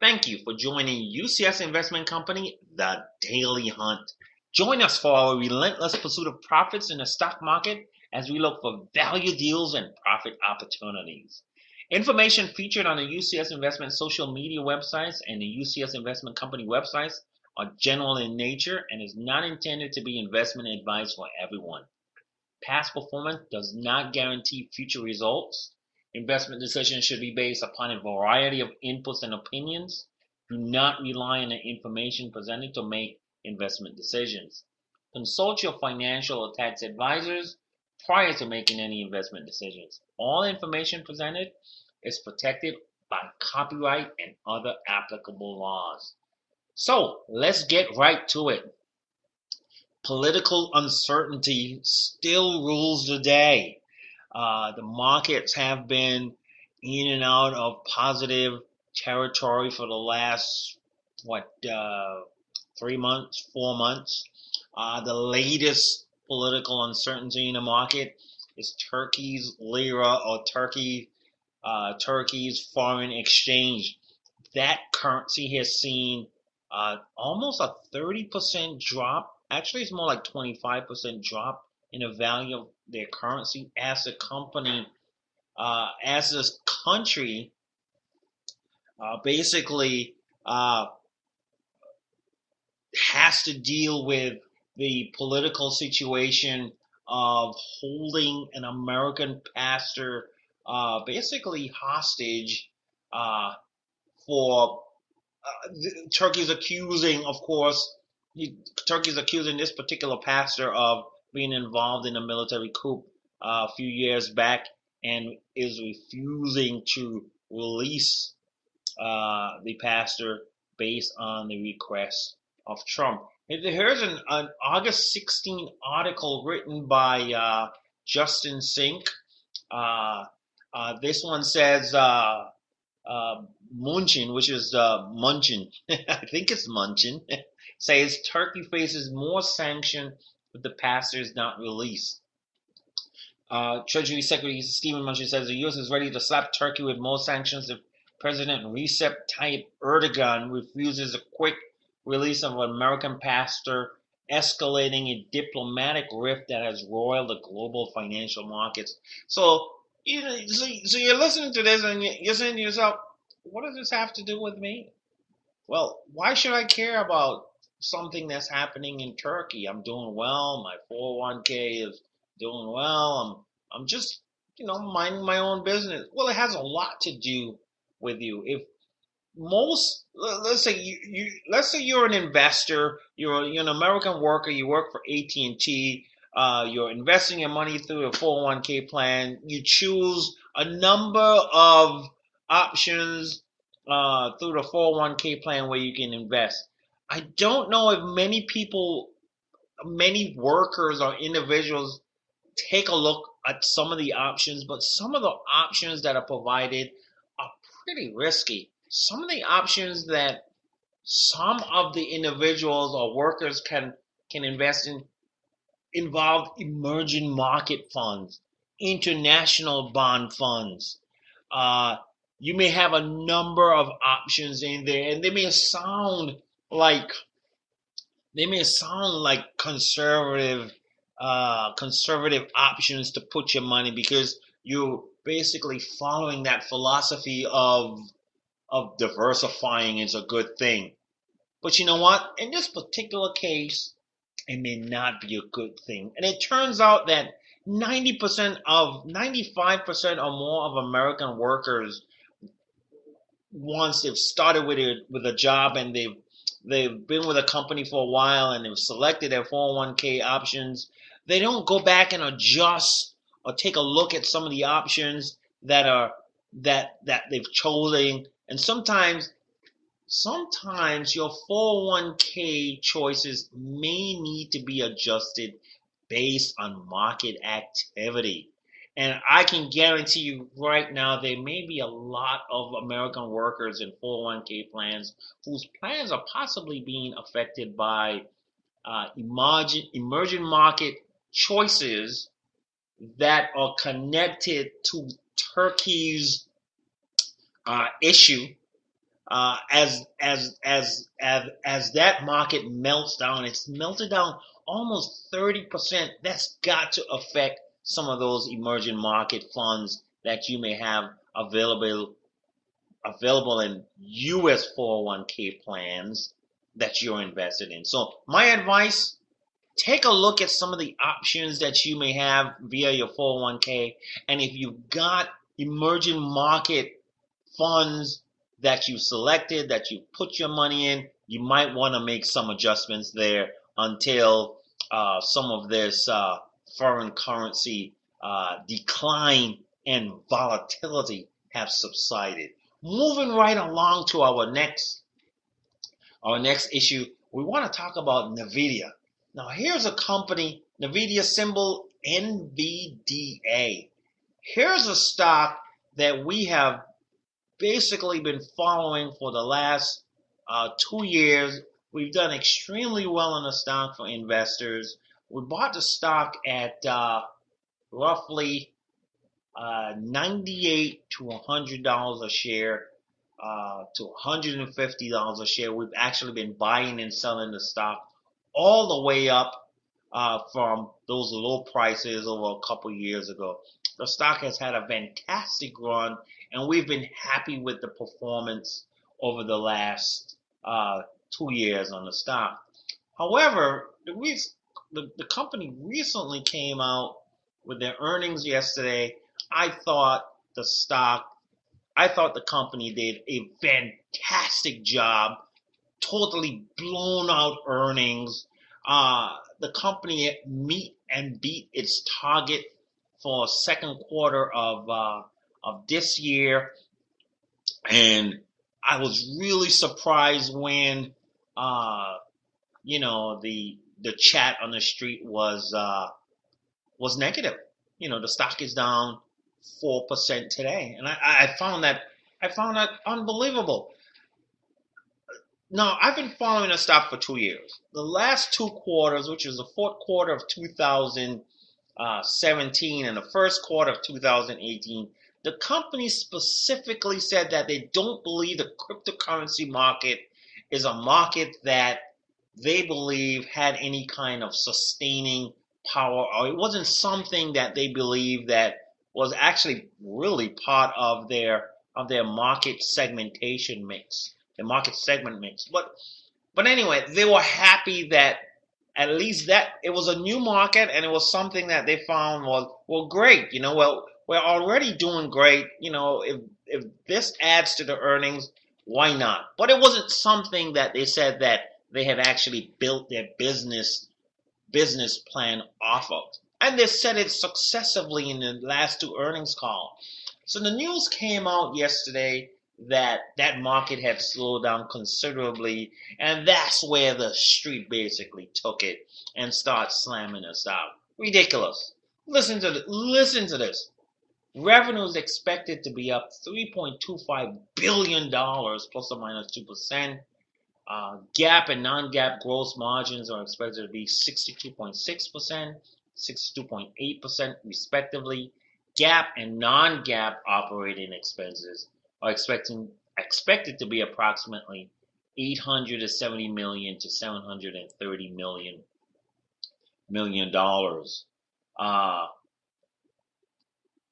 Thank you for joining UCS Investment Company, The Daily Hunt. Join us for our relentless pursuit of profits in the stock market as we look for value deals and profit opportunities. Information featured on the UCS Investment social media websites and the UCS Investment Company websites are general in nature and is not intended to be investment advice for everyone. Past performance does not guarantee future results. Investment decisions should be based upon a variety of inputs and opinions. Do not rely on the information presented to make investment decisions. Consult your financial or tax advisors prior to making any investment decisions. All information presented is protected by copyright and other applicable laws. So let's get right to it. Political uncertainty still rules the day. Uh, the markets have been in and out of positive territory for the last what uh, three months, four months. Uh, the latest political uncertainty in the market is Turkey's lira or Turkey uh, Turkey's foreign exchange. That currency has seen uh, almost a 30% drop. Actually, it's more like 25% drop in the value of their currency as a company, uh, as this country, uh, basically uh, has to deal with the political situation of holding an American pastor uh, basically hostage uh, for uh, Turkey's accusing, of course, he, Turkey's accusing this particular pastor of being involved in a military coup uh, a few years back and is refusing to release uh, the pastor based on the request of Trump. Here's an, an August 16 article written by uh, Justin Sink. Uh, uh, this one says uh, Munchin, which is Munchin, I think it's Munchin, says Turkey faces more sanction with the pastors not released. Uh, Treasury Secretary Stephen Mnuchin says the U.S. is ready to slap Turkey with more sanctions if President Recep Tayyip Erdogan refuses a quick release of an American pastor, escalating a diplomatic rift that has roiled the global financial markets. So, you know, so, so you're listening to this and you're saying to yourself, what does this have to do with me? Well, why should I care about something that's happening in Turkey. I'm doing well. My 401k is doing well. I'm I'm just you know minding my own business. Well, it has a lot to do with you. If most let's say you, you let's say you're an investor, you're, you're an American worker, you work for AT and T. Uh, you're investing your money through a 401k plan. You choose a number of options uh, through the 401k plan where you can invest. I don't know if many people, many workers or individuals take a look at some of the options, but some of the options that are provided are pretty risky. Some of the options that some of the individuals or workers can can invest in involve emerging market funds, international bond funds. Uh, you may have a number of options in there, and they may sound like they may sound like conservative uh, conservative options to put your money because you're basically following that philosophy of of diversifying is a good thing. But you know what? In this particular case, it may not be a good thing. And it turns out that 90% of 95% or more of American workers once they've started with a with a job and they've they've been with a company for a while and they've selected their 401k options, they don't go back and adjust or take a look at some of the options that are that that they've chosen. And sometimes sometimes your 401k choices may need to be adjusted based on market activity. And I can guarantee you right now, there may be a lot of American workers in 401k plans whose plans are possibly being affected by uh, emerging, emerging market choices that are connected to Turkey's uh, issue uh, as, as as as as that market melts down, it's melted down almost thirty percent. That's got to affect some of those emerging market funds that you may have available available in U.S. 401k plans that you're invested in. So my advice: take a look at some of the options that you may have via your 401k, and if you've got emerging market funds that you selected, that you put your money in, you might want to make some adjustments there until uh, some of this uh, foreign currency uh, decline and volatility have subsided. Moving right along to our next our next issue, we want to talk about Nvidia. Now, here's a company, Nvidia symbol NVDA. Here's a stock that we have basically been following for the last uh, two years. We've done extremely well in the stock for investors. We bought the stock at uh, roughly uh, 98 to 100 dollars a share uh, to 150 dollars a share. We've actually been buying and selling the stock all the way up uh, from those low prices over a couple years ago. The stock has had a fantastic run, and we've been happy with the performance over the last uh, two years on the stock. However, the, the, the company recently came out with their earnings yesterday. I thought the stock, I thought the company did a fantastic job, totally blown out earnings. Uh, the company meet and beat its target for second quarter of uh, of this year, and I was really surprised when uh, you know the the chat on the street was uh, was negative. You know, the stock is down four percent today, and I, I found that I found that unbelievable. Now, I've been following the stock for two years. The last two quarters, which is the fourth quarter of 2000 uh, 17 and the first quarter of 2018, the company specifically said that they don't believe the cryptocurrency market is a market that they believe had any kind of sustaining power or it wasn't something that they believe that was actually really part of their of their market segmentation mix the market segment mix. But but anyway they were happy that at least that it was a new market and it was something that they found was well great you know well we're already doing great you know if if this adds to the earnings why not? But it wasn't something that they said that they have actually built their business business plan off of and they said it successively in the last two earnings call so the news came out yesterday that that market had slowed down considerably, and that's where the street basically took it and started slamming us out. Ridiculous. Listen to listen to this. Revenue is expected to be up 3.25 billion dollars plus or minus two percent. Uh, GAAP and non-GAAP gross margins are expected to be 62.6 percent, 62.8 percent respectively. GAAP and non-GAAP operating expenses are expecting expected to be approximately 870 million to 730 million million dollars. Uh,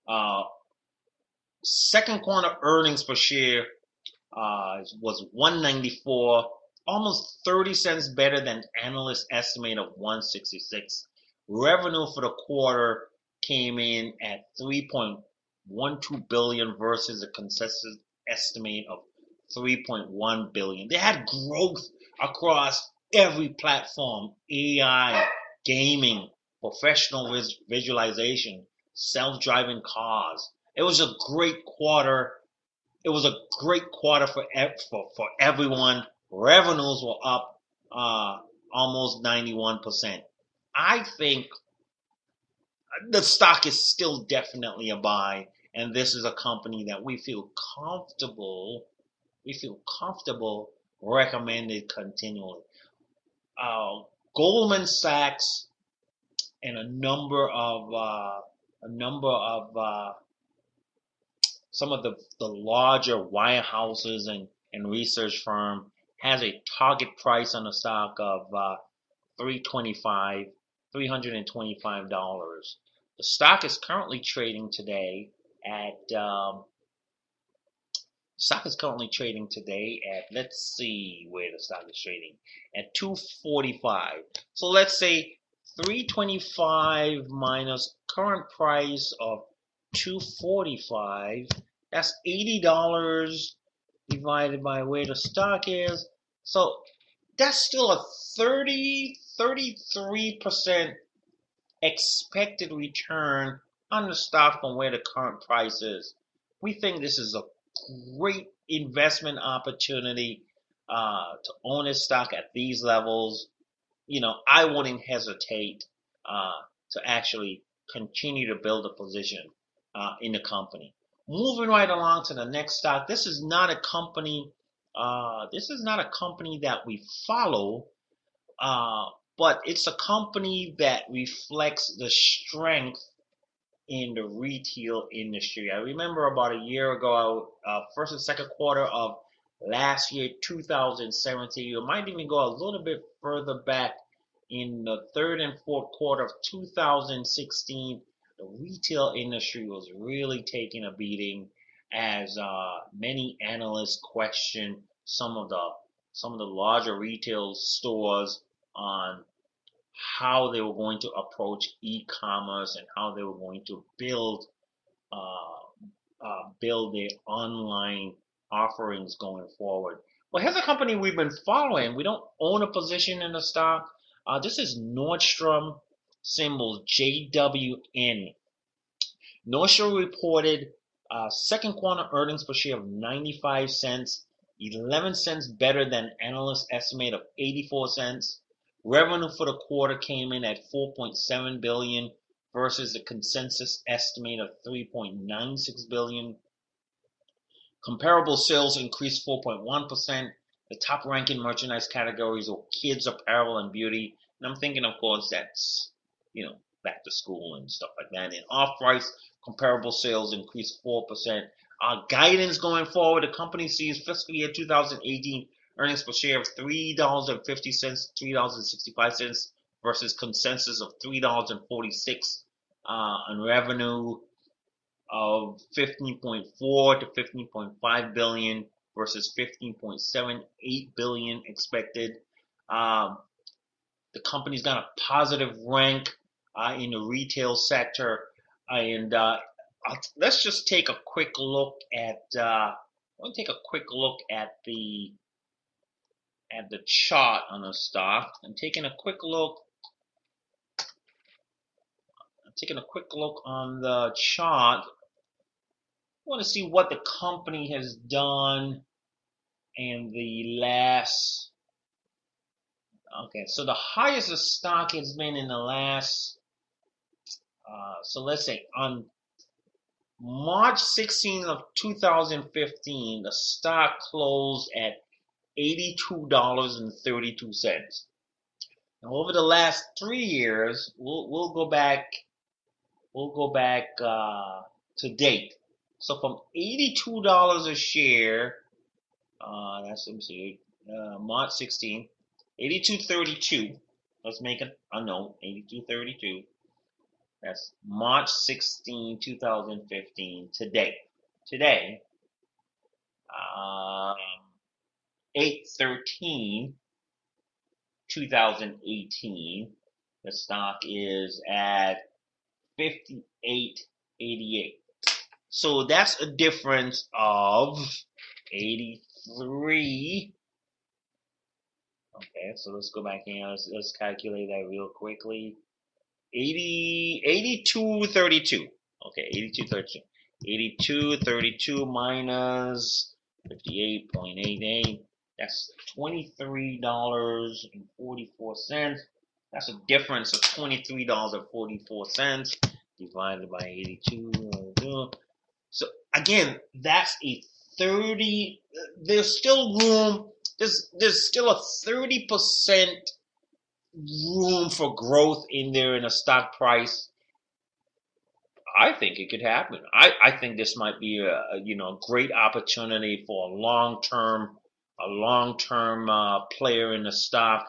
uh, second quarter earnings per share uh, was 194, almost 30 cents better than analyst estimate of 166. Revenue for the quarter came in at 3.12 billion versus a consensus estimate of 3.1 billion. They had growth across every platform AI, gaming, professional visualization, self driving cars. It was a great quarter. It was a great quarter for, for, for everyone. Revenues were up uh, almost 91%. I think the stock is still definitely a buy and this is a company that we feel comfortable we feel comfortable recommended continually uh, goldman sachs and a number of uh, a number of uh, some of the, the larger wirehouses and and research firm has a target price on the stock of uh, 325 $325. The stock is currently trading today at um, stock is currently trading today at let's see where the stock is trading at 245 so let's say 325 minus current price of 245 that's $80 divided by where the stock is. So that's still a 30 33% expected return on the stock from where the current price is. We think this is a great investment opportunity uh, to own a stock at these levels. You know, I wouldn't hesitate uh, to actually continue to build a position uh, in the company. Moving right along to the next stock. This is not a company. Uh, this is not a company that we follow, uh, but it's a company that reflects the strength in the retail industry. I remember about a year ago, uh, first and second quarter of last year, 2017. You might even go a little bit further back in the third and fourth quarter of 2016. The retail industry was really taking a beating as uh, many analysts questioned some of the some of the larger retail stores on how they were going to approach e-commerce and how they were going to build uh, uh, build their online offerings going forward. Well, here's a company we've been following. We don't own a position in the stock. Uh, this is Nordstrom symbol JWN. Nordstrom reported uh, second quarter earnings per share of 95 cents, 11 cents better than analyst estimate of 84 cents. Revenue for the quarter came in at 4.7 billion versus the consensus estimate of 3.96 billion. Comparable sales increased 4.1%. The top ranking merchandise categories were kids apparel and beauty. And I'm thinking, of course, that's, you know, back to school and stuff like that. And off price comparable sales increased 4%. Our guidance going forward, the company sees fiscal year 2018 earnings per share of $3.50, $3.65 versus consensus of $3.46 uh, on revenue of 15.4 to 15.5 billion versus 15.78 billion expected. Um, the company's got a positive rank in the retail sector, and uh, let's just take a quick look at. Uh, me take a quick look at the at the chart on the stock. I'm taking a quick look I'm taking a quick look on the chart. I want to see what the company has done in the last. Okay, so the highest the stock has been in the last. Uh, so let's say on March 16th of 2015, the stock closed at $82.32. Now, over the last three years, we'll, we'll go back, we'll go back uh, to date. So from $82 a share uh, that's let me see, uh, March 16, 8232. Let's make it note, 8232. That's March 16, 2015. Today, today, um, 813, 2018. The stock is at 58.88. So that's a difference of 83. Okay, so let's go back in. Let's, let's calculate that real quickly. 80, 82, 32. Okay, 82, 32. 82, 32 minus 58.88. That's $23.44. That's a difference of $23.44 divided by 82. So again, that's a 30 there's still room there's there's still a 30% room for growth in there in a stock price I think it could happen. I, I think this might be a, you know great opportunity for a long term a long term uh, player in the stock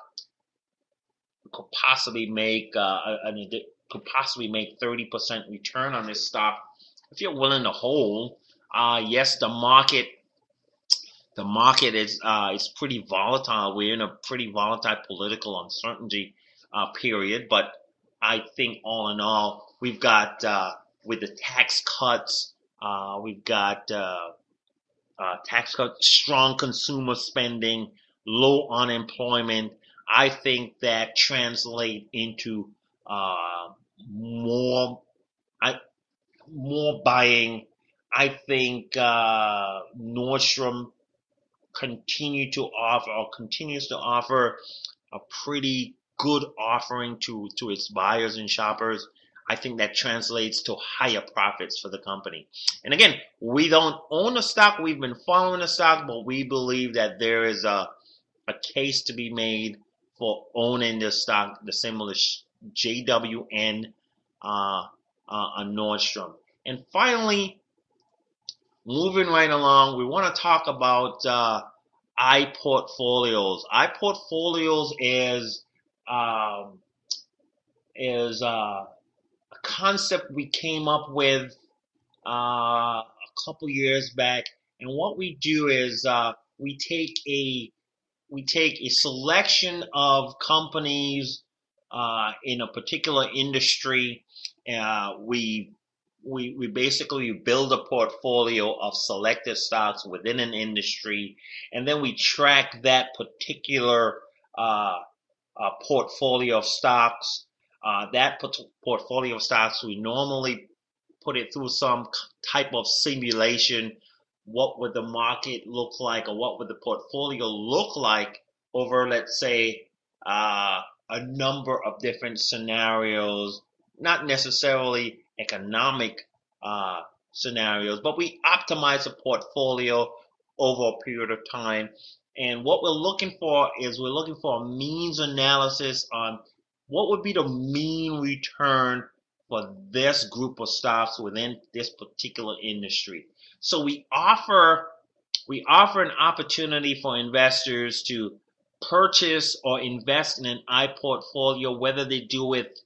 could possibly make uh, an, could possibly make 30% return on this stock if you're willing to hold. Uh, yes, the market the market is uh, is pretty volatile. We're in a pretty volatile political uncertainty uh, period, but I think all in all, we've got uh, with the tax cuts, uh, we've got uh, uh, tax cuts, strong consumer spending, low unemployment. I think that translate into more, I, more buying. I think Nordstrom continue to offer or continues to offer a pretty good offering to to its buyers and shoppers. I think that translates to higher profits for the company. And again, we don't own the stock. We've been following the stock, but we believe that there is a, a case to be made for owning the stock, the is JWN uh, uh, Nordstrom. And finally, moving right along, we want to talk about uh, iPortfolios. iPortfolios is um, is uh, a concept we came up with uh, a couple years back, and what we do is uh, we take a we take a selection of companies uh, in a particular industry. Uh, we we we basically build a portfolio of selected stocks within an industry, and then we track that particular uh, uh, portfolio of stocks uh, that portfolio of stocks, we normally put it through some type of simulation. What would the market look like, or what would the portfolio look like over, let's say, uh, a number of different scenarios, not necessarily economic uh, scenarios, but we optimize a portfolio over a period of time. And what we're looking for is we're looking for a means analysis on what would be the mean return for this group of stocks within this particular industry? So we offer we offer an opportunity for investors to purchase or invest in an iPortfolio, whether they do it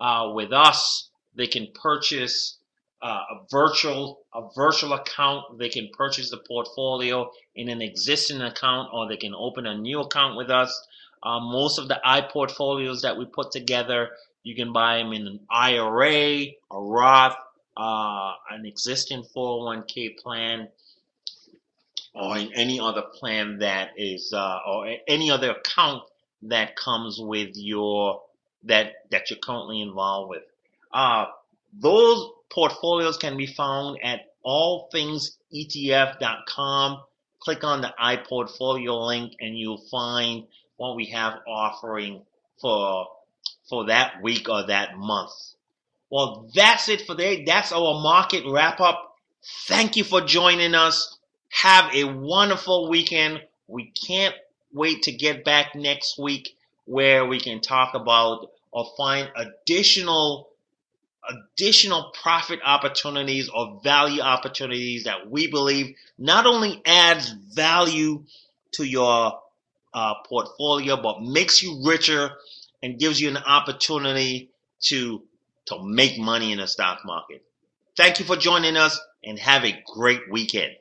uh, with us, they can purchase uh, a virtual a virtual account. They can purchase the portfolio in an existing account, or they can open a new account with us. Um, most of the iPortfolios that we put together, you can buy them in an IRA, a Roth, uh, an existing 401k plan, or any other plan that is, uh, or any other account that comes with your that that you're currently involved with. Uh, those portfolios can be found at allthingsetf.com. Click on the iPortfolio link, and you'll find what we have offering for for that week or that month. Well, that's it for today. That's our market wrap up. Thank you for joining us. Have a wonderful weekend. We can't wait to get back next week where we can talk about or find additional additional profit opportunities or value opportunities that we believe not only adds value to your uh, portfolio, but makes you richer and gives you an opportunity to to make money in the stock market. Thank you for joining us and have a great weekend.